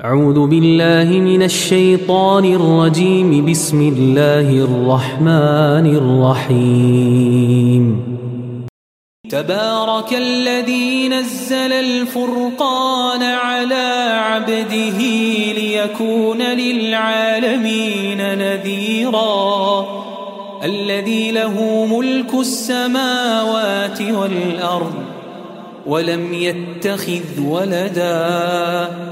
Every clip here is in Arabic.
أعوذ بالله من الشيطان الرجيم. بسم الله الرحمن الرحيم. تبارك الذي نزل الفرقان على عبده ليكون للعالمين نذيرا. الذي له ملك السماوات والأرض ولم يتخذ ولداً.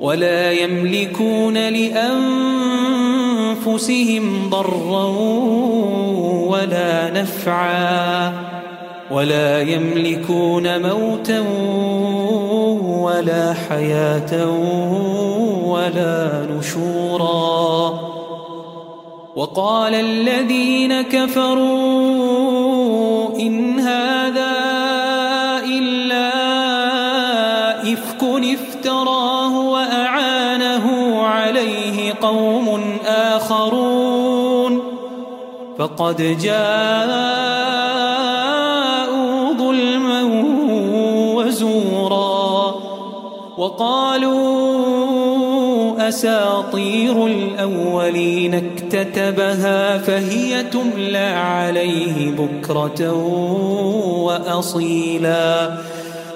ولا يملكون لأنفسهم ضرا ولا نفعا ولا يملكون موتا ولا حياة ولا نشورا. وقال الذين كفروا إن هذا قوم آخرون فقد جاءوا ظلما وزورا وقالوا أساطير الأولين اكتتبها فهي تملى عليه بكرة وأصيلا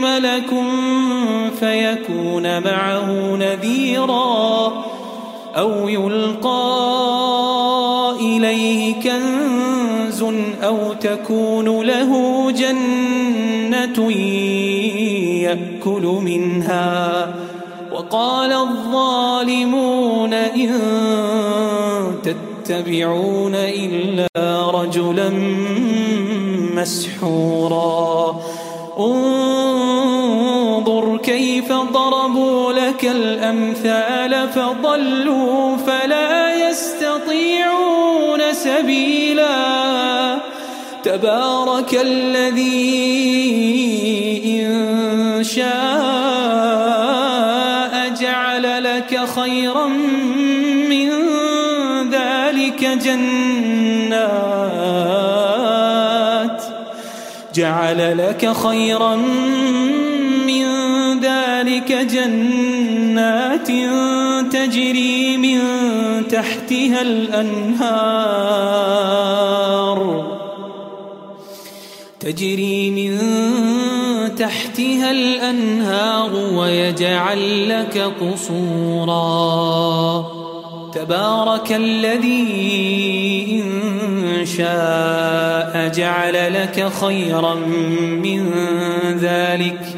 ملك فيكون معه نذيرا أو يلقى إليه كنز أو تكون له جنة يأكل منها. وقال الظالمون إن تتبعون إلا رجلا مسحورا. لك الأمثال فضلوا فلا يستطيعون سبيلا. تبارك الذي إن شاء جعل لك خيرا من ذلك جنات. جعل لك خيرا من ذلك جنات. تجري من تحتها الأنهار. تجري من تحتها الأنهار ويجعل لك قصورا. تبارك الذي إن شاء جعل لك خيرا من ذلك.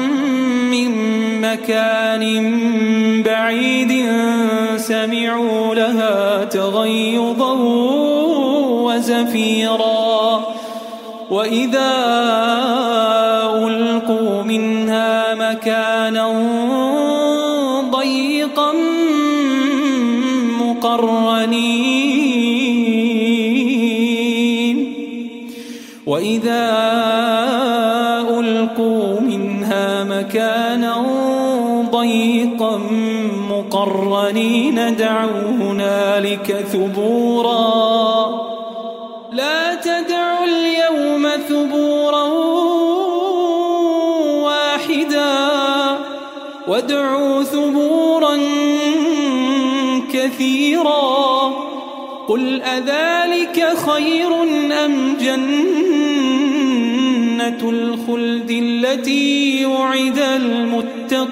مكان بعيد سمعوا لها تغيظا وزفيرا. وإذا ألقوا منها مكانا ضيقا مقرنين. وإذا ألقوا منها مكانا تدعوا هنالك ثبورا. لا تدعوا اليوم ثبورا واحدا. وادعوا ثبورا كثيرا. قل أذلك خير أم جنة الخلد التي وعد المتقون؟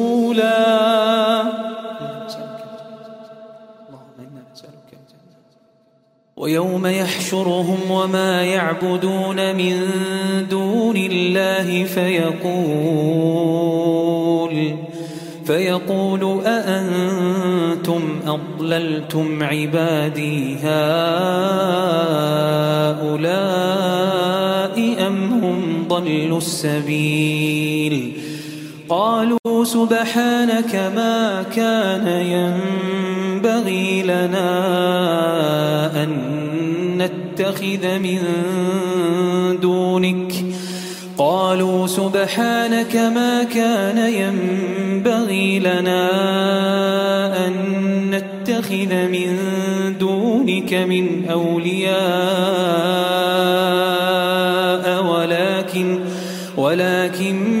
ويوم يحشرهم وما يعبدون من دون الله فيقول فيقول أأنتم أضللتم عبادي هؤلاء أم هم ضلوا السبيل قالوا سبحانك ما كان ينبغي لنا أن نتخذ من دونك قالوا سبحانك ما كان ينبغي لنا أن نتخذ من دونك من أولياء ولكن ولكن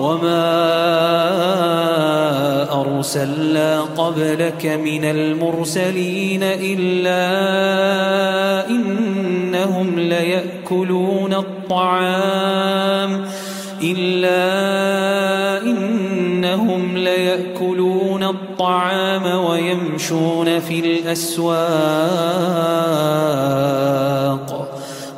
وما أرسلنا قبلك من المرسلين إلا إنهم ليأكلون الطعام إلا إنهم ليأكلون الطعام ويمشون في الأسواق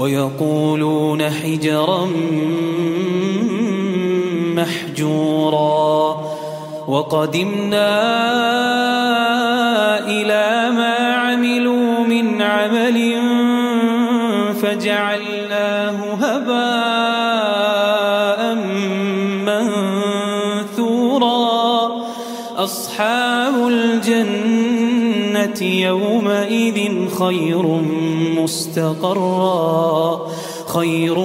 ويقولون حجرا محجورا. وقدمنا إلى ما عملوا من عمل فجعلناه هباء منثورا. أصحاب يومئذ خير مستقرا خير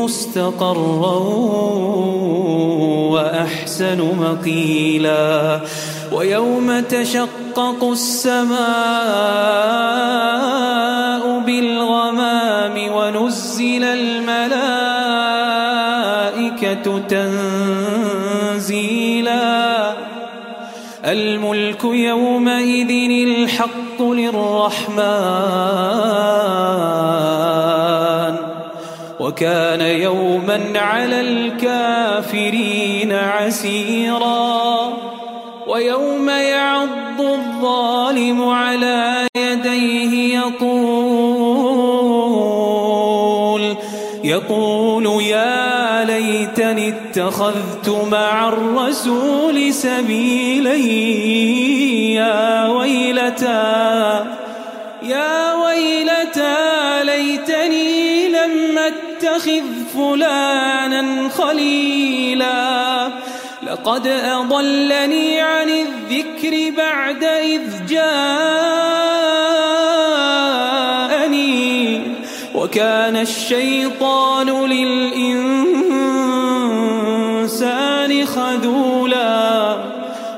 مستقرا وأحسن مقيلا. ويوم تشقق السماء بالغمام ونزل الملائكة تنزيلا. الملك يومئذ الحق للرحمن وكان يوما على الكافرين عسيرا ويوم يعض الظالم على يديه يقول يقول اتخذت مع الرسول سبيلا. يا ويلتى يا ويلتى ليتني لم أتخذ فلانا خليلا. لقد أضلني عن الذكر بعد إذ جاءني. وكان الشيطان للإنسان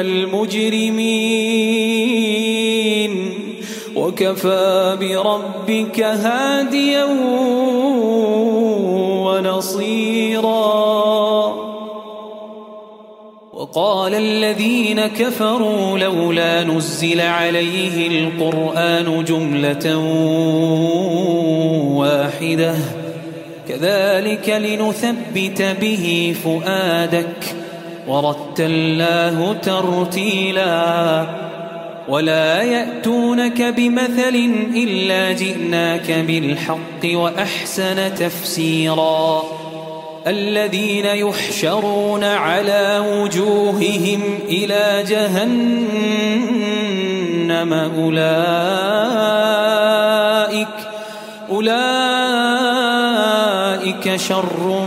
المجرمين. وكفى بربك هاديا ونصيرا. وقال الذين كفروا لولا نزل عليه القرآن جملة واحدة. كذلك لنثبت به فؤادك. ورتلناه ترتيلا ولا يأتونك بمثل إلا جئناك بالحق وأحسن تفسيراً. الذين يحشرون على وجوههم إلى جهنم أولئك أولئك شر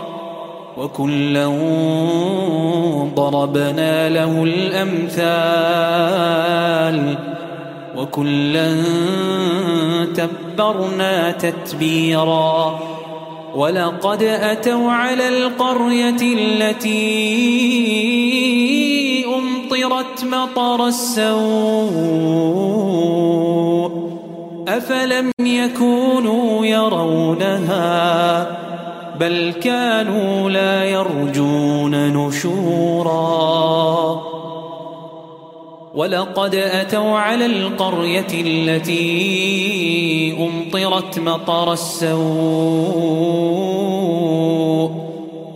وكلا ضربنا له الأمثال وكلا تبرنا تتبيراً ولقد أتوا على القرية التي أمطرت مطر السوء أفلم يكونوا يرونها بل كانوا لا يرجون نشورا. ولقد أتوا على القرية التي أمطرت مطر السوء.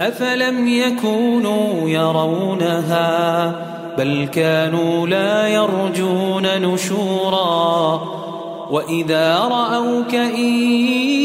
أفلم يكونوا يرونها؟ بل كانوا لا يرجون نشورا. وإذا رأوك إن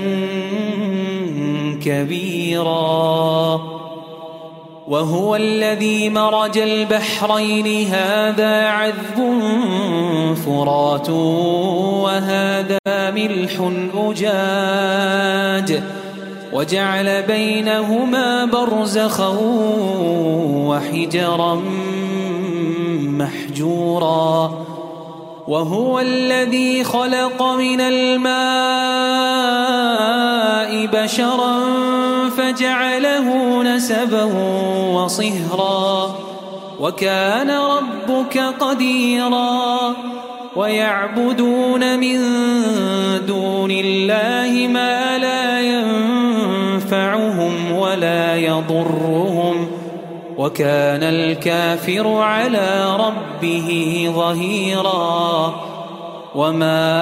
كبيرا. وهو الذي مرج البحرين هذا عذب فرات وهذا ملح أجاج. وجعل بينهما برزخا وحجرا محجورا. وهو الذي خلق من الماء بشرا فجعله نسبا وصهرا وكان ربك قديرا ويعبدون من دون الله ما لا ينفعهم ولا يضرهم وكان الكافر على ربه ظهيرا وما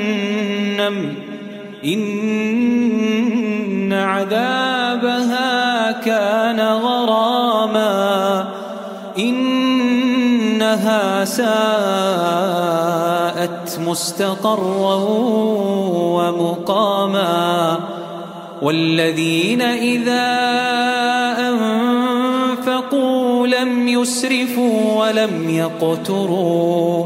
إن عذابها كان غراما إنها ساءت مستقرا ومقاما. والذين إذا أنفقوا لم يسرفوا ولم يقتروا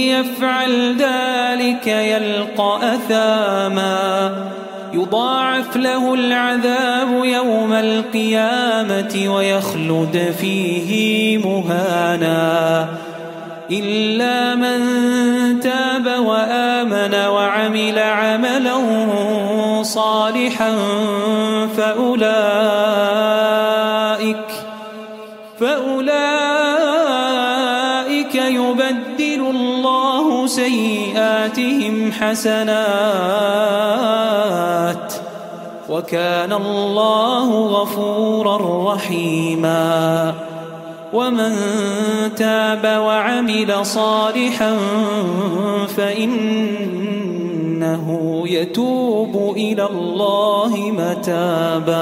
يفعل ذلك يلقى أثاما. يضاعف له العذاب يوم القيامة ويخلد فيه مهانا. إلا من تاب وآمن وعمل عملا صالحا فأولئك سيئاتهم حسنات وكان الله غفورا رحيما ومن تاب وعمل صالحا فإنه يتوب إلى الله متابا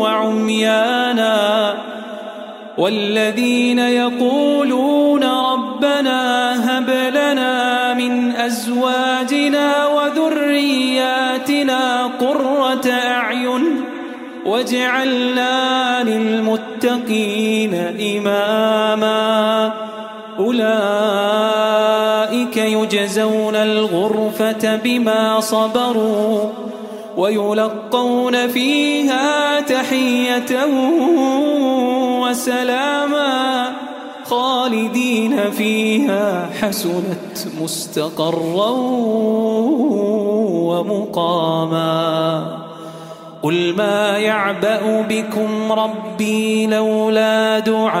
وعميانا والذين يقولون ربنا هب لنا من أزواجنا وذرياتنا قرة أعين واجعلنا للمتقين إماما أولئك يجزون الغرفة بما صبروا ويلقون فيها تحية وسلاما خالدين فيها حسنت مستقرا ومقاما. قل ما يعبأ بكم ربي لولا دعاؤكم